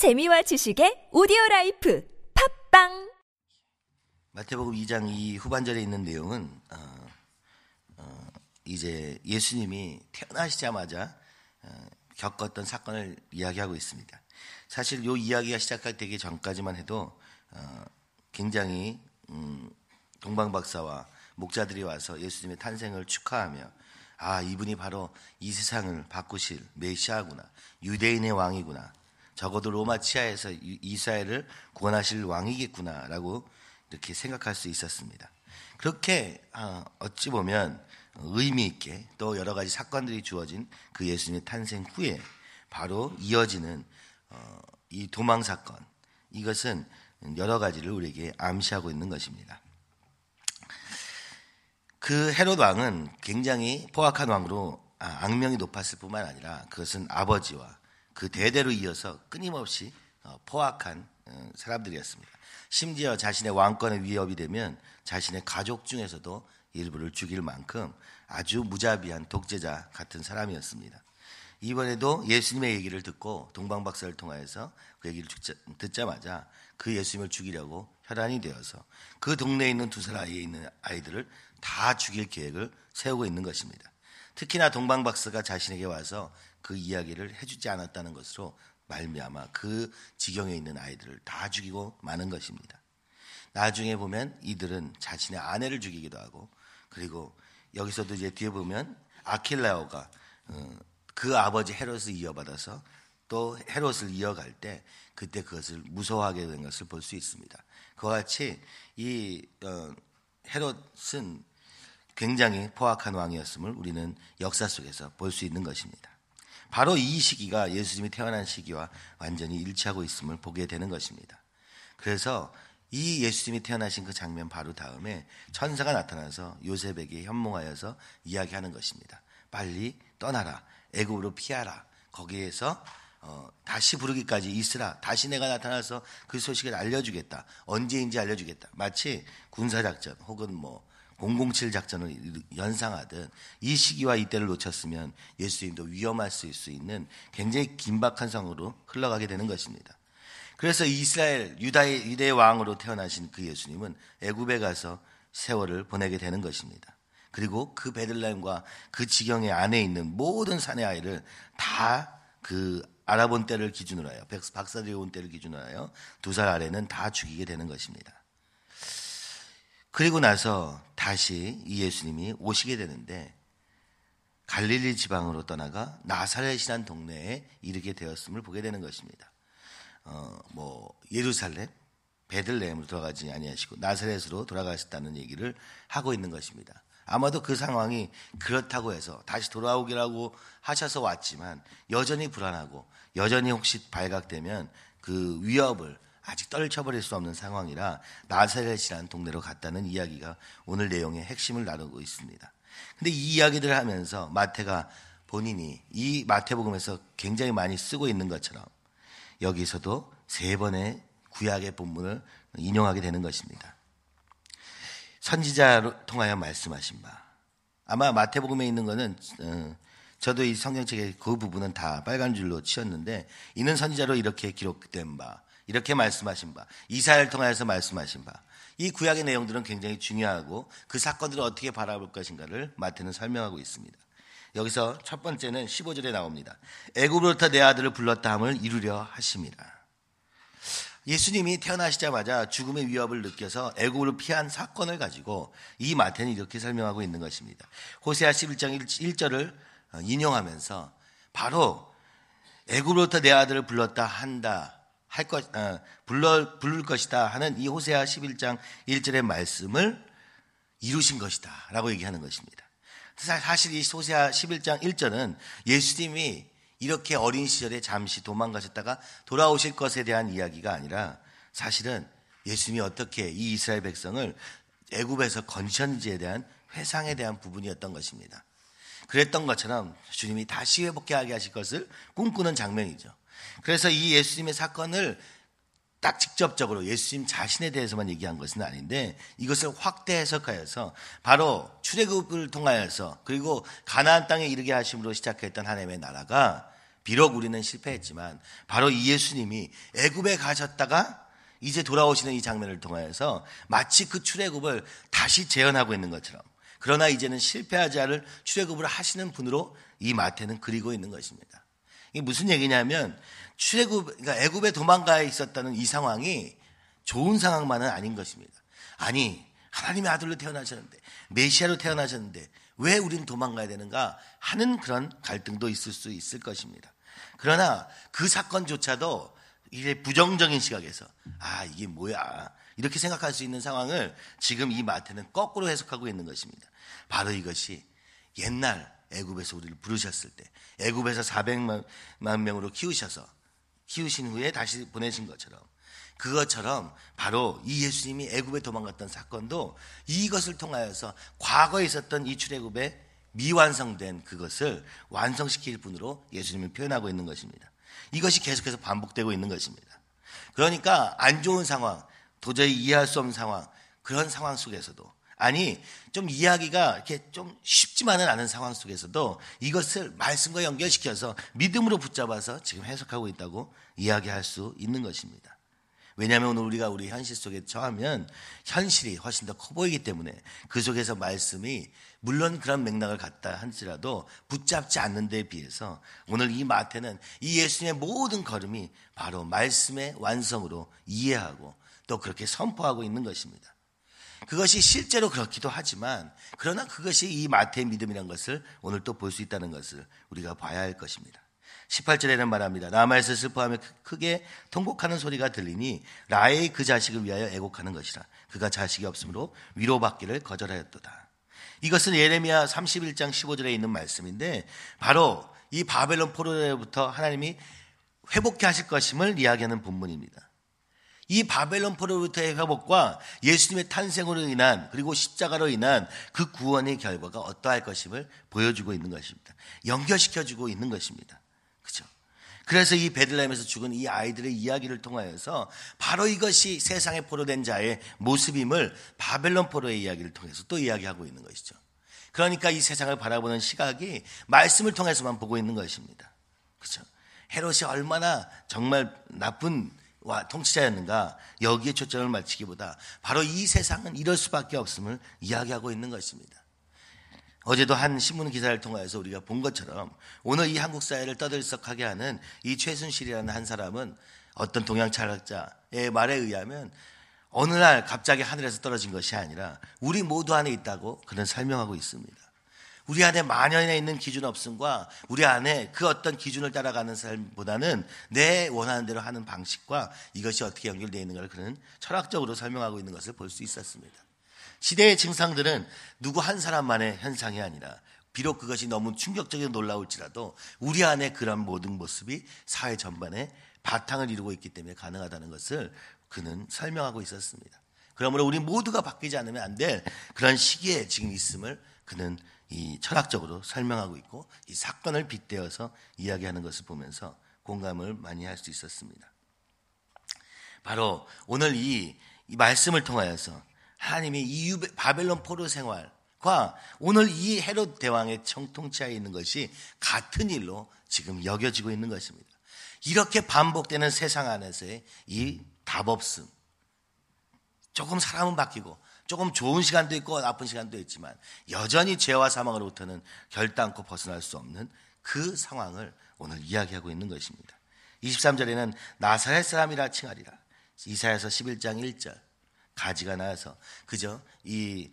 재미와 지식의 오디오 라이프 팟빵 마태복음 2장 이 후반절에 있는 내용은 어, 어, 이제 예수님이 태어나시자마자 어, 겪었던 사건을 이야기하고 있습니다. 사실 이 이야기가 시작되기 전까지만 해도 어, 굉장히 음, 동방 박사와 목자들이 와서 예수님의 탄생을 축하하며 아 이분이 바로 이 세상을 바꾸실 메시아구나 유대인의 왕이구나 적어도 로마 치하에서 이스라엘을 구원하실 왕이겠구나라고 이렇게 생각할 수 있었습니다. 그렇게 아, 어찌 보면 의미 있게 또 여러 가지 사건들이 주어진 그 예수님의 탄생 후에 바로 이어지는 어, 이 도망 사건 이것은 여러 가지를 우리에게 암시하고 있는 것입니다. 그 헤롯 왕은 굉장히 포악한 왕으로 아, 악명이 높았을 뿐만 아니라 그것은 아버지와 그 대대로 이어서 끊임없이 어, 포악한 어, 사람들이었습니다. 심지어 자신의 왕권의 위협이 되면 자신의 가족 중에서도 일부를 죽일 만큼 아주 무자비한 독재자 같은 사람이었습니다. 이번에도 예수님의 얘기를 듣고 동방박사를 통하여서 그 얘기를 듣자마자 그 예수님을 죽이려고 혈안이 되어서 그 동네에 있는 두 사람에 있는 아이들을 다 죽일 계획을 세우고 있는 것입니다. 특히나 동방박사가 자신에게 와서 그 이야기를 해주지 않았다는 것으로 말미암아 그 지경에 있는 아이들을 다 죽이고 마는 것입니다. 나중에 보면 이들은 자신의 아내를 죽이기도 하고 그리고 여기서도 이제 뒤에 보면 아킬라오가 어, 그 아버지 헤롯을 이어받아서 또 헤롯을 이어갈 때 그때 그것을 무서워하게 된 것을 볼 수 있습니다. 그와 같이 이 어, 헤롯은 굉장히 포악한 왕이었음을 우리는 역사 속에서 볼 수 있는 것입니다. 바로 이 시기가 예수님이 태어난 시기와 완전히 일치하고 있음을 보게 되는 것입니다. 그래서 이 예수님이 태어나신 그 장면 바로 다음에 천사가 나타나서 요셉에게 현몽하여서 이야기하는 것입니다. 빨리 떠나라. 애굽으로 피하라. 거기에서 어, 다시 부르기까지 있으라. 다시 내가 나타나서 그 소식을 알려주겠다. 언제인지 알려주겠다. 마치 군사작전 혹은 뭐 007 작전을 연상하듯 이 시기와 이때를 놓쳤으면 예수님도 위험할 수 있는 굉장히 긴박한 상으로 흘러가게 되는 것입니다. 그래서 이스라엘 유다의 유대의 왕으로 태어나신 그 예수님은 애굽에 가서 세월을 보내게 되는 것입니다. 그리고 그 베들레헴과 그 지경의 안에 있는 모든 산의 아이를 다그 알아본 때를 기준으로 하여 박사들이 온 때를 기준으로 하여 두 살 아래는 다 죽이게 되는 것입니다. 그리고 나서 다시 이 예수님이 오시게 되는데 갈릴리 지방으로 떠나가 나사렛이란 동네에 이르게 되었음을 보게 되는 것입니다. 어, 뭐 예루살렘, 베들레헴으로 돌아가지 아니하시고 나사렛으로 돌아가셨다는 얘기를 하고 있는 것입니다. 아마도 그 상황이 그렇다고 해서 다시 돌아오기라고 하셔서 왔지만 여전히 불안하고 여전히 혹시 발각되면 그 위협을 아직 떨쳐버릴 수 없는 상황이라 나사렛이라는 동네로 갔다는 이야기가 오늘 내용의 핵심을 나누고 있습니다. 근데 이 이야기들을 하면서 마태가 본인이 이 마태복음에서 굉장히 많이 쓰고 있는 것처럼 여기서도 세 번의 구약의 본문을 인용하게 되는 것입니다. 선지자로 통하여 말씀하신 바. 아마 마태복음에 있는 것은 어, 저도 이 성경책의 그 부분은 다 빨간 줄로 치었는데 이는 선지자로 이렇게 기록된 바. 이렇게 말씀하신 바, 이사야를 통하여서 말씀하신 바, 이 구약의 내용들은 굉장히 중요하고 그 사건들을 어떻게 바라볼 것인가를 마태는 설명하고 있습니다. 여기서 첫 번째는 15절에 나옵니다. 애굽으로부터 내 아들을 불렀다 함을 이루려 하십니다. 예수님이 태어나시자마자 죽음의 위협을 느껴서 애굽으로 피한 사건을 가지고 이 마태는 이렇게 설명하고 있는 것입니다. 호세아 11장 1절을 인용하면서 바로 애굽으로부터 내 아들을 불렀다 한다 할 것, 어, 불러, 부를 것이다 하는 이 호세아 11장 1절의 말씀을 이루신 것이다 라고 얘기하는 것입니다. 사실 이 호세아 11장 1절은 예수님이 이렇게 어린 시절에 잠시 도망가셨다가 돌아오실 것에 대한 이야기가 아니라 사실은 예수님이 어떻게 이 이스라엘 백성을 애굽에서 건셨는지에 대한 회상에 대한 부분이었던 것입니다. 그랬던 것처럼 주님이 다시 회복하게 하실 것을 꿈꾸는 장면이죠. 그래서 이 예수님의 사건을 딱 직접적으로 예수님 자신에 대해서만 얘기한 것은 아닌데 이것을 확대 해석하여서 바로 출애굽을 통하여서 그리고 가나안 땅에 이르게 하심으로 시작했던 하나님의 나라가 비록 우리는 실패했지만 바로 이 예수님이 애굽에 가셨다가 이제 돌아오시는 이 장면을 통하여서 마치 그 출애굽을 다시 재현하고 있는 것처럼 그러나 이제는 실패하지 않을 출애굽을 하시는 분으로 이 마태는 그리고 있는 것입니다. 이게 무슨 얘기냐면 출애굽 그러니까 애굽에 도망가 있었다는 이 상황이 좋은 상황만은 아닌 것입니다. 아니 하나님의 아들로 태어나셨는데 메시아로 태어나셨는데 왜 우리는 도망가야 되는가 하는 그런 갈등도 있을 수 있을 것입니다. 그러나 그 사건조차도 이제 부정적인 시각에서 아 이게 뭐야 이렇게 생각할 수 있는 상황을 지금 이 마태는 거꾸로 해석하고 있는 것입니다. 바로 이것이 옛날 애굽에서 우리를 부르셨을 때 애굽에서 400만 명으로 키우셔서 키우신 후에 다시 보내신 것처럼 그것처럼 바로 이 예수님이 애굽에 도망갔던 사건도 이것을 통하여서 과거에 있었던 이 출애굽의 미완성된 그것을 완성시킬 분으로 예수님을 표현하고 있는 것입니다. 이것이 계속해서 반복되고 있는 것입니다. 그러니까 안 좋은 상황, 도저히 이해할 수 없는 상황, 그런 상황 속에서도 아니 좀 이야기가 이렇게 좀 쉽지만은 않은 상황 속에서도 이것을 말씀과 연결시켜서 믿음으로 붙잡아서 지금 해석하고 있다고 이야기할 수 있는 것입니다. 왜냐하면 오늘 우리가 우리 현실 속에 처하면 현실이 훨씬 더 커 보이기 때문에 그 속에서 말씀이 물론 그런 맥락을 갖다 할지라도 붙잡지 않는 데 비해서 오늘 이 마태는 이 예수님의 모든 걸음이 바로 말씀의 완성으로 이해하고 또 그렇게 선포하고 있는 것입니다. 그것이 실제로 그렇기도 하지만 그러나 그것이 이 마태의 믿음이라는 것을 오늘 또 볼 수 있다는 것을 우리가 봐야 할 것입니다. 18절에는 말합니다. 라마에서 슬퍼하며 크게 통곡하는 소리가 들리니 라의 그 자식을 위하여 애곡하는 것이라. 그가 자식이 없으므로 위로받기를 거절하였도다. 이것은 예레미야 31장 15절에 있는 말씀인데 바로 이 바벨론 포로로부터 하나님이 회복케 하실 것임을 이야기하는 본문입니다. 이 바벨론 포로로부터의 회복과 예수님의 탄생으로 인한 그리고 십자가로 인한 그 구원의 결과가 어떠할 것임을 보여주고 있는 것입니다. 연결시켜주고 있는 것입니다. 그래서 이 베들레헴에서 죽은 이 아이들의 이야기를 통하여서 바로 이것이 세상에 포로된 자의 모습임을 바벨론 포로의 이야기를 통해서 또 이야기하고 있는 것이죠. 그러니까 이 세상을 바라보는 시각이 말씀을 통해서만 보고 있는 것입니다. 그렇죠? 헤롯이 얼마나 정말 나쁜 와 통치자였는가 여기에 초점을 맞추기보다 바로 이 세상은 이럴 수밖에 없음을 이야기하고 있는 것입니다. 어제도 한 신문 기사를 통해서 우리가 본 것처럼 오늘 이 한국 사회를 떠들썩하게 하는 이 최순실이라는 한 사람은 어떤 동양 철학자의 말에 의하면 어느 날 갑자기 하늘에서 떨어진 것이 아니라 우리 모두 안에 있다고 그는 설명하고 있습니다. 우리 안에 만연에 있는 기준 없음과 우리 안에 그 어떤 기준을 따라가는 삶보다는 내 원하는 대로 하는 방식과 이것이 어떻게 연결되어 있는가를 그는 철학적으로 설명하고 있는 것을 볼 수 있었습니다. 시대의 증상들은 누구 한 사람만의 현상이 아니라 비록 그것이 너무 충격적이고 놀라울지라도 우리 안에 그런 모든 모습이 사회 전반에 바탕을 이루고 있기 때문에 가능하다는 것을 그는 설명하고 있었습니다. 그러므로 우리 모두가 바뀌지 않으면 안 될 그런 시기에 지금 있음을 그는 이 철학적으로 설명하고 있고 이 사건을 빗대어서 이야기하는 것을 보면서 공감을 많이 할 수 있었습니다. 바로 오늘 이, 이 말씀을 통하여서 하나님이 이 바벨론 포로 생활과 오늘 이 헤롯 대왕의 청통치하에 있는 것이 같은 일로 지금 여겨지고 있는 것입니다. 이렇게 반복되는 세상 안에서의 이 답없음. 조금 사람은 바뀌고 조금 좋은 시간도 있고 나쁜 시간도 있지만 여전히 죄와 사망으로부터는 결단코 벗어날 수 없는 그 상황을 오늘 이야기하고 있는 것입니다. 23절에는 나사렛 사람이라 칭하리라. 이사야서 11장 1절. 가지가 나서 그저 이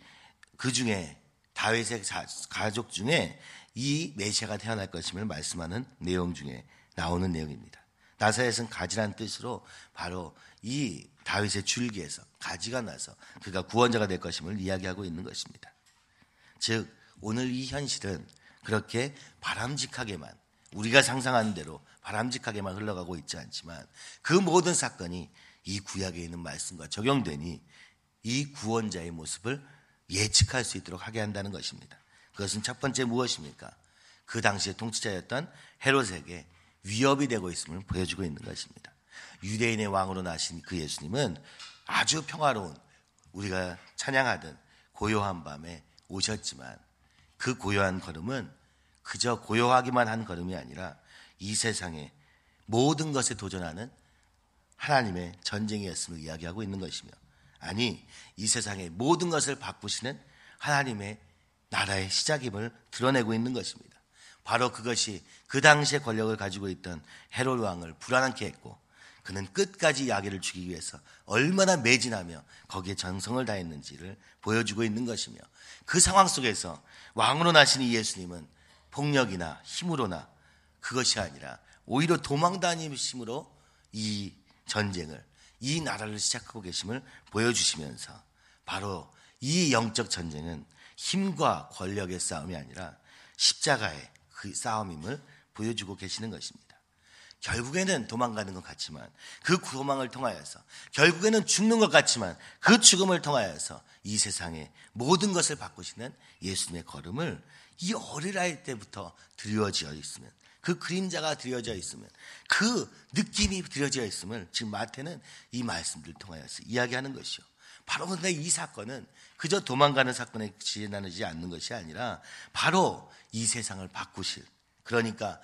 그 중에 다윗의 가족 중에 이 메시아가 태어날 것임을 말씀하는 내용 중에 나오는 내용입니다. 나사렛은 가지란 뜻으로 바로 이 다윗의 줄기에서 가지가 나서 그가 구원자가 될 것임을 이야기하고 있는 것입니다. 즉 오늘 이 현실은 그렇게 바람직하게만 우리가 상상하는 대로 바람직하게만 흘러가고 있지 않지만 그 모든 사건이 이 구약에 있는 말씀과 적용되니 이 구원자의 모습을 예측할 수 있도록 하게 한다는 것입니다. 그것은 첫 번째 무엇입니까? 그 당시의 통치자였던 헤롯에게 위협이 되고 있음을 보여주고 있는 것입니다. 유대인의 왕으로 나신 그 예수님은 아주 평화로운 우리가 찬양하던 고요한 밤에 오셨지만 그 고요한 걸음은 그저 고요하기만 한 걸음이 아니라 이 세상의 모든 것에 도전하는 하나님의 전쟁이었음을 이야기하고 있는 것이며 아니 이 세상의 모든 것을 바꾸시는 하나님의 나라의 시작임을 드러내고 있는 것입니다. 바로 그것이 그 당시에 권력을 가지고 있던 헤롯 왕을 불안하게 했고 그는 끝까지 야기를 죽이기 위해서 얼마나 매진하며 거기에 전성을 다했는지를 보여주고 있는 것이며 그 상황 속에서 왕으로 나신 이 예수님은 폭력이나 힘으로나 그것이 아니라 오히려 도망다니심으로 이 전쟁을 이 나라를 시작하고 계심을 보여주시면서 바로 이 영적 전쟁은 힘과 권력의 싸움이 아니라 십자가의 그 싸움임을 보여주고 계시는 것입니다. 결국에는 도망가는 것 같지만 그 도망을 통하여서 결국에는 죽는 것 같지만 그 죽음을 통하여서 이 세상의 모든 것을 바꾸시는 예수님의 걸음을 이 어린아이 때부터 드리워져 있으면 그 그림자가 드려져 있으면 그 느낌이 드려져 있으면 지금 마태는 이 말씀들을 통하여서 이야기하는 것이요. 바로 근데 이 사건은 그저 도망가는 사건에 지나지 않는 것이 아니라 바로 이 세상을 바꾸실 그러니까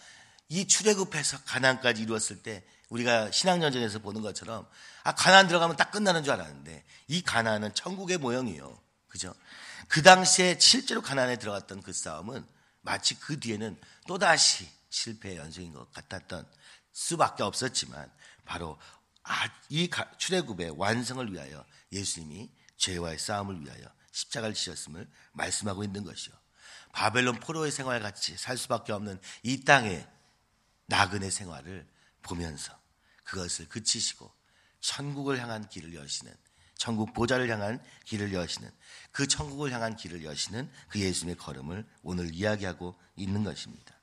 이 출애굽해서 가난까지 이루었을 때 우리가 신앙전쟁에서 보는 것처럼 아 가난 들어가면 딱 끝나는 줄 알았는데 이 가난은 천국의 모형이요. 그죠? 그 당시에 실제로 가난에 들어갔던 그 싸움은 마치 그 뒤에는 또다시 실패의 연속인 것 같았던 수밖에 없었지만 바로 아, 이 출애굽의 완성을 위하여 예수님이 죄와의 싸움을 위하여 십자가를 지셨음을 말씀하고 있는 것이요. 바벨론 포로의 생활 같이 살 수밖에 없는 이 땅의 나그네 생활을 보면서 그것을 그치시고 천국을 향한 길을 여시는 천국 보좌를 향한 길을 여시는 그 천국을 향한 길을 여시는 그 예수님의 걸음을 오늘 이야기하고 있는 것입니다.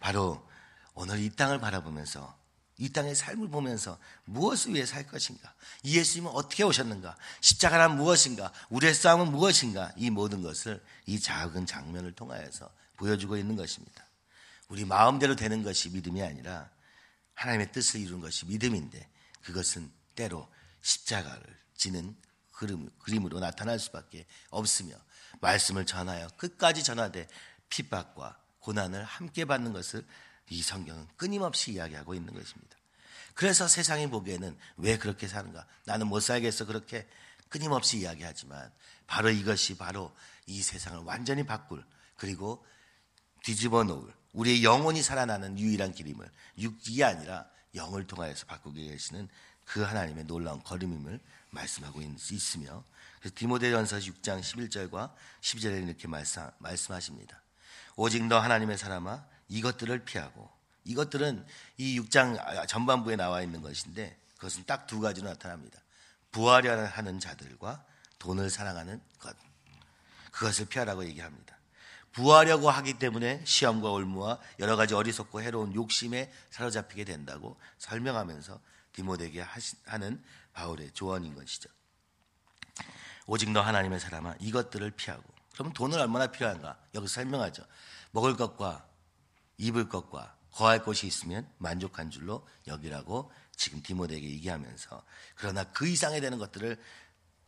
바로 오늘 이 땅을 바라보면서 이 땅의 삶을 보면서 무엇을 위해 살 것인가? 이 예수님은 어떻게 오셨는가? 십자가란 무엇인가? 우리의 싸움은 무엇인가? 이 모든 것을 이 작은 장면을 통하여서 보여주고 있는 것입니다. 우리 마음대로 되는 것이 믿음이 아니라 하나님의 뜻을 이루는 것이 믿음인데 그것은 때로 십자가를 지는 그림, 그림으로 나타날 수밖에 없으며 말씀을 전하여 끝까지 전하되 핍박과 고난을 함께 받는 것을 이 성경은 끊임없이 이야기하고 있는 것입니다. 그래서 세상이 보기에는 왜 그렇게 사는가? 나는 못 살겠어. 그렇게 끊임없이 이야기하지만 바로 이것이 바로 이 세상을 완전히 바꿀 그리고 뒤집어 놓을 우리의 영혼이 살아나는 유일한 길임을 육이 아니라 영을 통하여서 바꾸게 계시는 그 하나님의 놀라운 걸음임을 말씀하고 있으며 디모데전서 6장 11절과 12절에 이렇게 말씀, 말씀하십니다. 오직 너 하나님의 사람아 이것들을 피하고 이것들은 이 6장 전반부에 나와 있는 것인데 그것은 딱 두 가지로 나타납니다. 부하려 하는 자들과 돈을 사랑하는 것. 그것을 피하라고 얘기합니다. 부하려고 하기 때문에 시험과 올무와 여러 가지 어리석고 해로운 욕심에 사로잡히게 된다고 설명하면서 디모데에게 하는 바울의 조언인 것이죠. 오직 너 하나님의 사람아 이것들을 피하고 그럼 돈은 얼마나 필요한가? 여기서 설명하죠. 먹을 것과 입을 것과 거할 곳이 있으면 만족한 줄로 여기라고 지금 디모데에게 얘기하면서 그러나 그 이상이 되는 것들을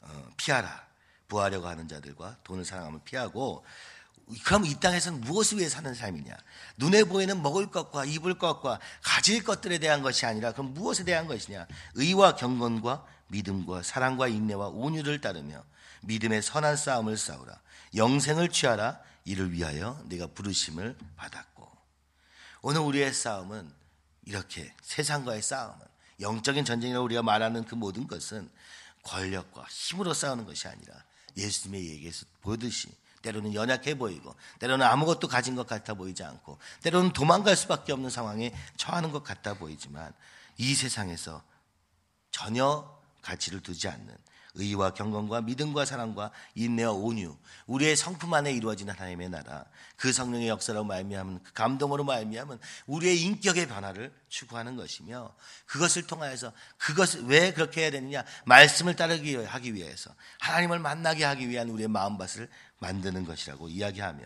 어, 피하라. 부하려고 하는 자들과 돈을 사랑하면 피하고 그럼 이 땅에서는 무엇을 위해 사는 삶이냐? 눈에 보이는 먹을 것과 입을 것과 가질 것들에 대한 것이 아니라 그럼 무엇에 대한 것이냐? 의와 경건과 믿음과 사랑과 인내와 온유를 따르며 믿음의 선한 싸움을 싸우라. 영생을 취하라. 이를 위하여 내가 부르심을 받았고. 오늘 우리의 싸움은 이렇게 세상과의 싸움은 영적인 전쟁이라고 우리가 말하는 그 모든 것은 권력과 힘으로 싸우는 것이 아니라 예수님의 얘기에서 보듯이 때로는 연약해 보이고 때로는 아무것도 가진 것 같아 보이지 않고 때로는 도망갈 수밖에 없는 상황에 처하는 것 같아 보이지만 이 세상에서 전혀 가치를 두지 않는 의와 경건과 믿음과 사랑과 인내와 온유 우리의 성품 안에 이루어진 하나님의 나라 그 성령의 역사로 말미암은 그 감동으로 말미암은 우리의 인격의 변화를 추구하는 것이며 그것을 통하여서 그것을 왜 그렇게 해야 되느냐 말씀을 따르기 하기 위해서 하나님을 만나게 하기 위한 우리의 마음밭을 만드는 것이라고 이야기하며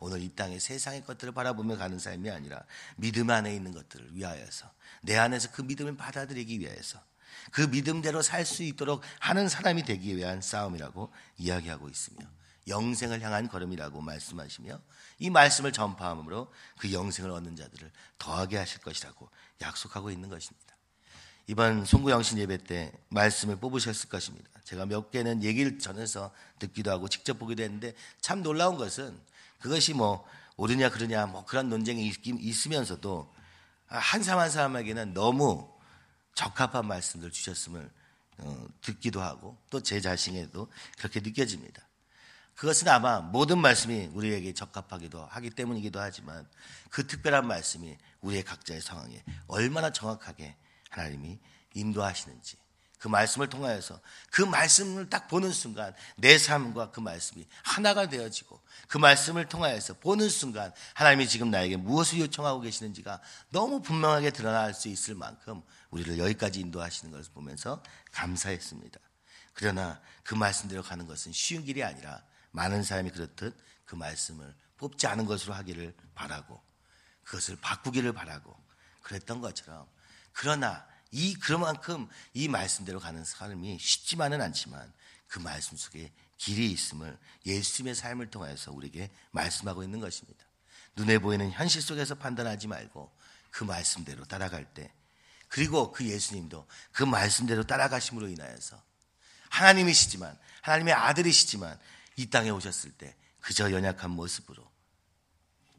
오늘 이 땅의 세상의 것들을 바라보며 가는 삶이 아니라 믿음 안에 있는 것들을 위하여서 내 안에서 그 믿음을 받아들이기 위해서 그 믿음대로 살 수 있도록 하는 사람이 되기 위한 싸움이라고 이야기하고 있으며 영생을 향한 걸음이라고 말씀하시며 이 말씀을 전파함으로 그 영생을 얻는 자들을 더하게 하실 것이라고 약속하고 있는 것입니다. 이번 송구영신 예배 때 말씀을 뽑으셨을 것입니다. 제가 몇 개는 얘기를 전해서 듣기도 하고 직접 보기도 했는데 참 놀라운 것은 그것이 뭐 옳으냐 그러냐 뭐 그런 논쟁이 있으면서도 한 사람 한 사람에게는 너무 적합한 말씀들 주셨음을 어, 듣기도 하고 또 제 자신에도 그렇게 느껴집니다. 그것은 아마 모든 말씀이 우리에게 적합하기도 하기 때문이기도 하지만 그 특별한 말씀이 우리의 각자의 상황에 얼마나 정확하게 하나님이 인도하시는지 그 말씀을 통하여서 그 말씀을 딱 보는 순간 내 삶과 그 말씀이 하나가 되어지고 그 말씀을 통하여서 보는 순간 하나님이 지금 나에게 무엇을 요청하고 계시는지가 너무 분명하게 드러날 수 있을 만큼 우리를 여기까지 인도하시는 것을 보면서 감사했습니다. 그러나 그 말씀대로 가는 것은 쉬운 길이 아니라 많은 사람이 그렇듯 그 말씀을 뽑지 않은 것으로 하기를 바라고 그것을 바꾸기를 바라고 그랬던 것처럼 그러나 이 그만큼 이 말씀대로 가는 삶이 쉽지만은 않지만 그 말씀 속에 길이 있음을 예수님의 삶을 통해서 우리에게 말씀하고 있는 것입니다. 눈에 보이는 현실 속에서 판단하지 말고 그 말씀대로 따라갈 때 그리고 그 예수님도 그 말씀대로 따라가심으로 인하여서 하나님이시지만 하나님의 아들이시지만 이 땅에 오셨을 때 그저 연약한 모습으로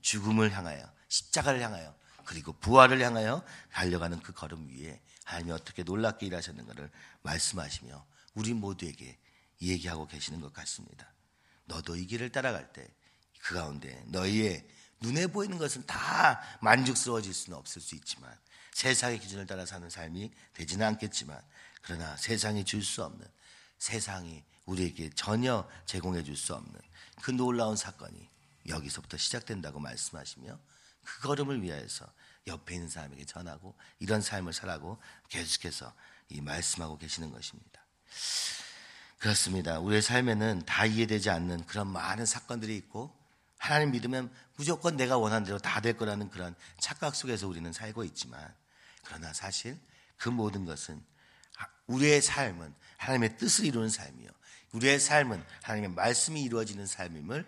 죽음을 향하여 십자가를 향하여 그리고 부활을 향하여 달려가는 그 걸음 위에 하나님이 어떻게 놀랍게 일하셨는가를 말씀하시며 우리 모두에게 얘기하고 계시는 것 같습니다. 너도 이 길을 따라갈 때 그 가운데 너희의 눈에 보이는 것은 다 만족스러워질 수는 없을 수 있지만 세상의 기준을 따라 사는 삶이 되지는 않겠지만 그러나 세상이 줄 수 없는 세상이 우리에게 전혀 제공해 줄 수 없는 그 놀라운 사건이 여기서부터 시작된다고 말씀하시며 그 걸음을 위하여서 옆에 있는 사람에게 전하고 이런 삶을 살라고 계속해서 이 말씀하고 계시는 것입니다. 그렇습니다. 우리의 삶에는 다 이해되지 않는 그런 많은 사건들이 있고 하나님 믿으면 무조건 내가 원하는 대로 다 될 거라는 그런 착각 속에서 우리는 살고 있지만 그러나 사실 그 모든 것은 우리의 삶은 하나님의 뜻을 이루는 삶이요. 우리의 삶은 하나님의 말씀이 이루어지는 삶임을 어,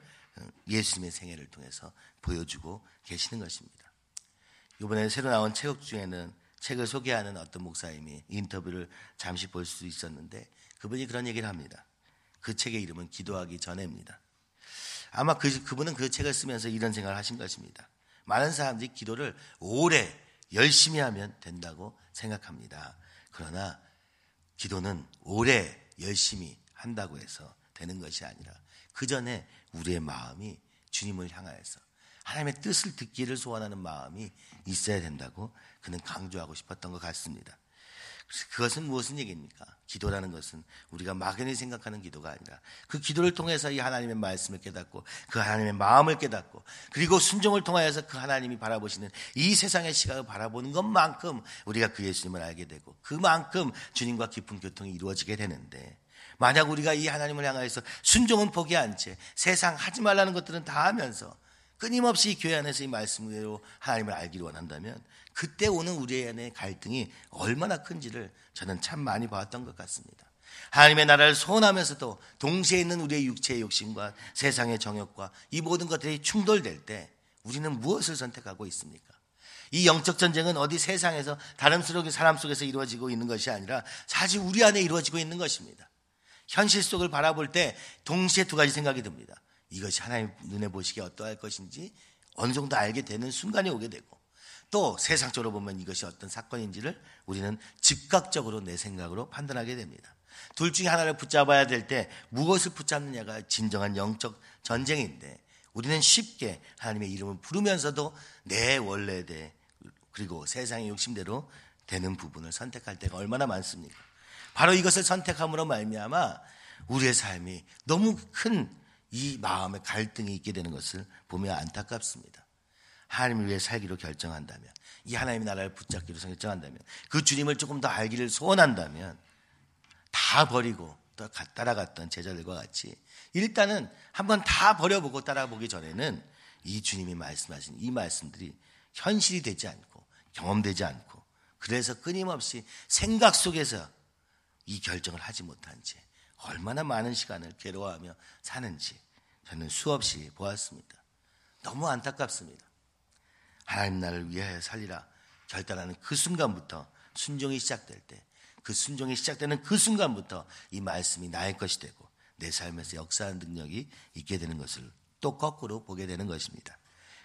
예수님의 생애를 통해서 보여주고 계시는 것입니다. 이번에 새로 나온 책 중에는 책을 소개하는 어떤 목사님이 인터뷰를 잠시 볼 수 있었는데 그분이 그런 얘기를 합니다. 그 책의 이름은 기도하기 전에입니다. 아마 그, 그분은 그 책을 쓰면서 이런 생각을 하신 것입니다. 많은 사람들이 기도를 오래 열심히 하면 된다고 생각합니다. 그러나 기도는 오래 열심히 한다고 해서 되는 것이 아니라 그 전에 우리의 마음이 주님을 향하여서 하나님의 뜻을 듣기를 소원하는 마음이 있어야 된다고 그는 강조하고 싶었던 것 같습니다. 그것은 무엇은 얘기입니까? 기도라는 것은 우리가 막연히 생각하는 기도가 아니라 그 기도를 통해서 이 하나님의 말씀을 깨닫고 그 하나님의 마음을 깨닫고 그리고 순종을 통하여서 그 하나님이 바라보시는 이 세상의 시각을 바라보는 것만큼 우리가 그 예수님을 알게 되고 그만큼 주님과 깊은 교통이 이루어지게 되는데 만약 우리가 이 하나님을 향하여서 순종은 포기한 채 세상 하지 말라는 것들은 다 하면서 끊임없이 교회 안에서 이 말씀대로 하나님을 알기를 원한다면 그때 오는 우리 안의 갈등이 얼마나 큰지를 저는 참 많이 봤던 것 같습니다. 하나님의 나라를 소원하면서도 동시에 있는 우리의 육체의 욕심과 세상의 정욕과 이 모든 것들이 충돌될 때 우리는 무엇을 선택하고 있습니까? 이 영적 전쟁은 어디 세상에서 다른 사람 속에서 이루어지고 있는 것이 아니라 사실 우리 안에 이루어지고 있는 것입니다. 현실 속을 바라볼 때 동시에 두 가지 생각이 듭니다. 이것이 하나님 눈에 보시기에 어떠할 것인지 어느 정도 알게 되는 순간이 오게 되고 또 세상적으로 보면 이것이 어떤 사건인지를 우리는 즉각적으로 내 생각으로 판단하게 됩니다. 둘 중에 하나를 붙잡아야 될 때 무엇을 붙잡느냐가 진정한 영적 전쟁인데 우리는 쉽게 하나님의 이름을 부르면서도 내 원래대 그리고 세상의 욕심대로 되는 부분을 선택할 때가 얼마나 많습니까? 바로 이것을 선택함으로 말미암아 우리의 삶이 너무 큰 이 마음의 갈등이 있게 되는 것을 보면 안타깝습니다. 하나님을 위해 살기로 결정한다면, 이 하나님의 나라를 붙잡기로 결정한다면, 그 주님을 조금 더 알기를 소원한다면, 다 버리고 또 따라갔던 제자들과 같이 일단은 한번 다 버려보고 따라보기 전에는 이 주님이 말씀하신 이 말씀들이 현실이 되지 않고 경험되지 않고 그래서 끊임없이 생각 속에서 이 결정을 하지 못한 채 얼마나 많은 시간을 괴로워하며 사는지 저는 수없이 보았습니다. 너무 안타깝습니다. 하나님 나를 위하여 살리라 결단하는 그 순간부터 순종이 시작될 때, 그 순종이 시작되는 그 순간부터 이 말씀이 나의 것이 되고 내 삶에서 역사하는 능력이 있게 되는 것을 또 거꾸로 보게 되는 것입니다.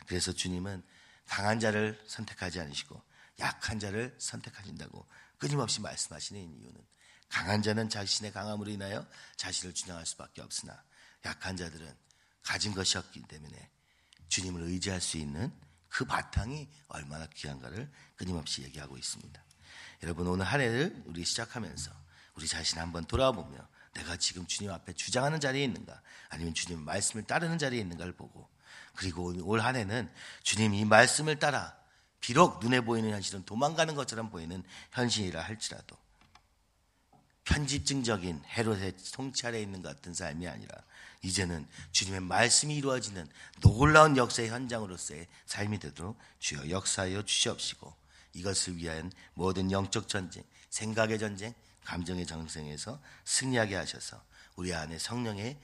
그래서 주님은 강한 자를 선택하지 않으시고 약한 자를 선택하신다고 끊임없이 말씀하시는 이유는 강한 자는 자신의 강함으로 인하여 자신을 주장할 수밖에 없으나 약한 자들은 가진 것이 없기 때문에 주님을 의지할 수 있는 그 바탕이 얼마나 귀한가를 끊임없이 얘기하고 있습니다. 여러분 오늘 한 해를 우리 시작하면서 우리 자신 한번 돌아보며 내가 지금 주님 앞에 주장하는 자리에 있는가 아니면 주님 말씀을 따르는 자리에 있는가를 보고 그리고 올 한 해는 주님 이 말씀을 따라 비록 눈에 보이는 현실은 도망가는 것처럼 보이는 현실이라 할지라도 편집증적인 헤롯의 아래 있는 것 같은 삶이 아니라 이제는 주님의 말씀이 이루어지는 놀라운 역사의 현장으로서의 삶이 되도록 주여 역사하여 주시옵시고 이것을 위한 모든 영적 전쟁, 생각의 전쟁, 감정의 전쟁에서 승리하게 하셔서 우리 안에 성령의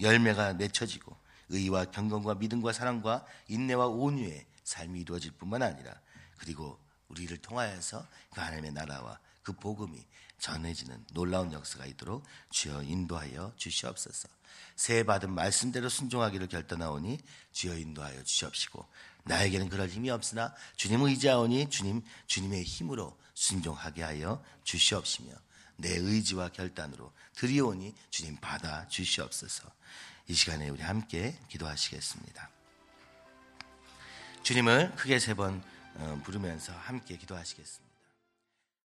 열매가 맺혀지고 의와 경건과 믿음과 사랑과 인내와 온유의 삶이 이루어질 뿐만 아니라 그리고 우리를 통하여서 그 하나님의 나라와 그 복음이 전해지는 놀라운 역사가 있도록 주여 인도하여 주시옵소서. 새 받은 말씀대로 순종하기를 결단하오니 주여 인도하여 주시옵시고 나에게는 그럴 힘이 없으나 주님 의지하오니 주님 주님의 힘으로 순종하게 하여 주시옵시며 내 의지와 결단으로 드리오니 주님 받아 주시옵소서. 이 시간에 우리 함께 기도하시겠습니다. 주님을 크게 세 번 부르면서 함께 기도하시겠습니다.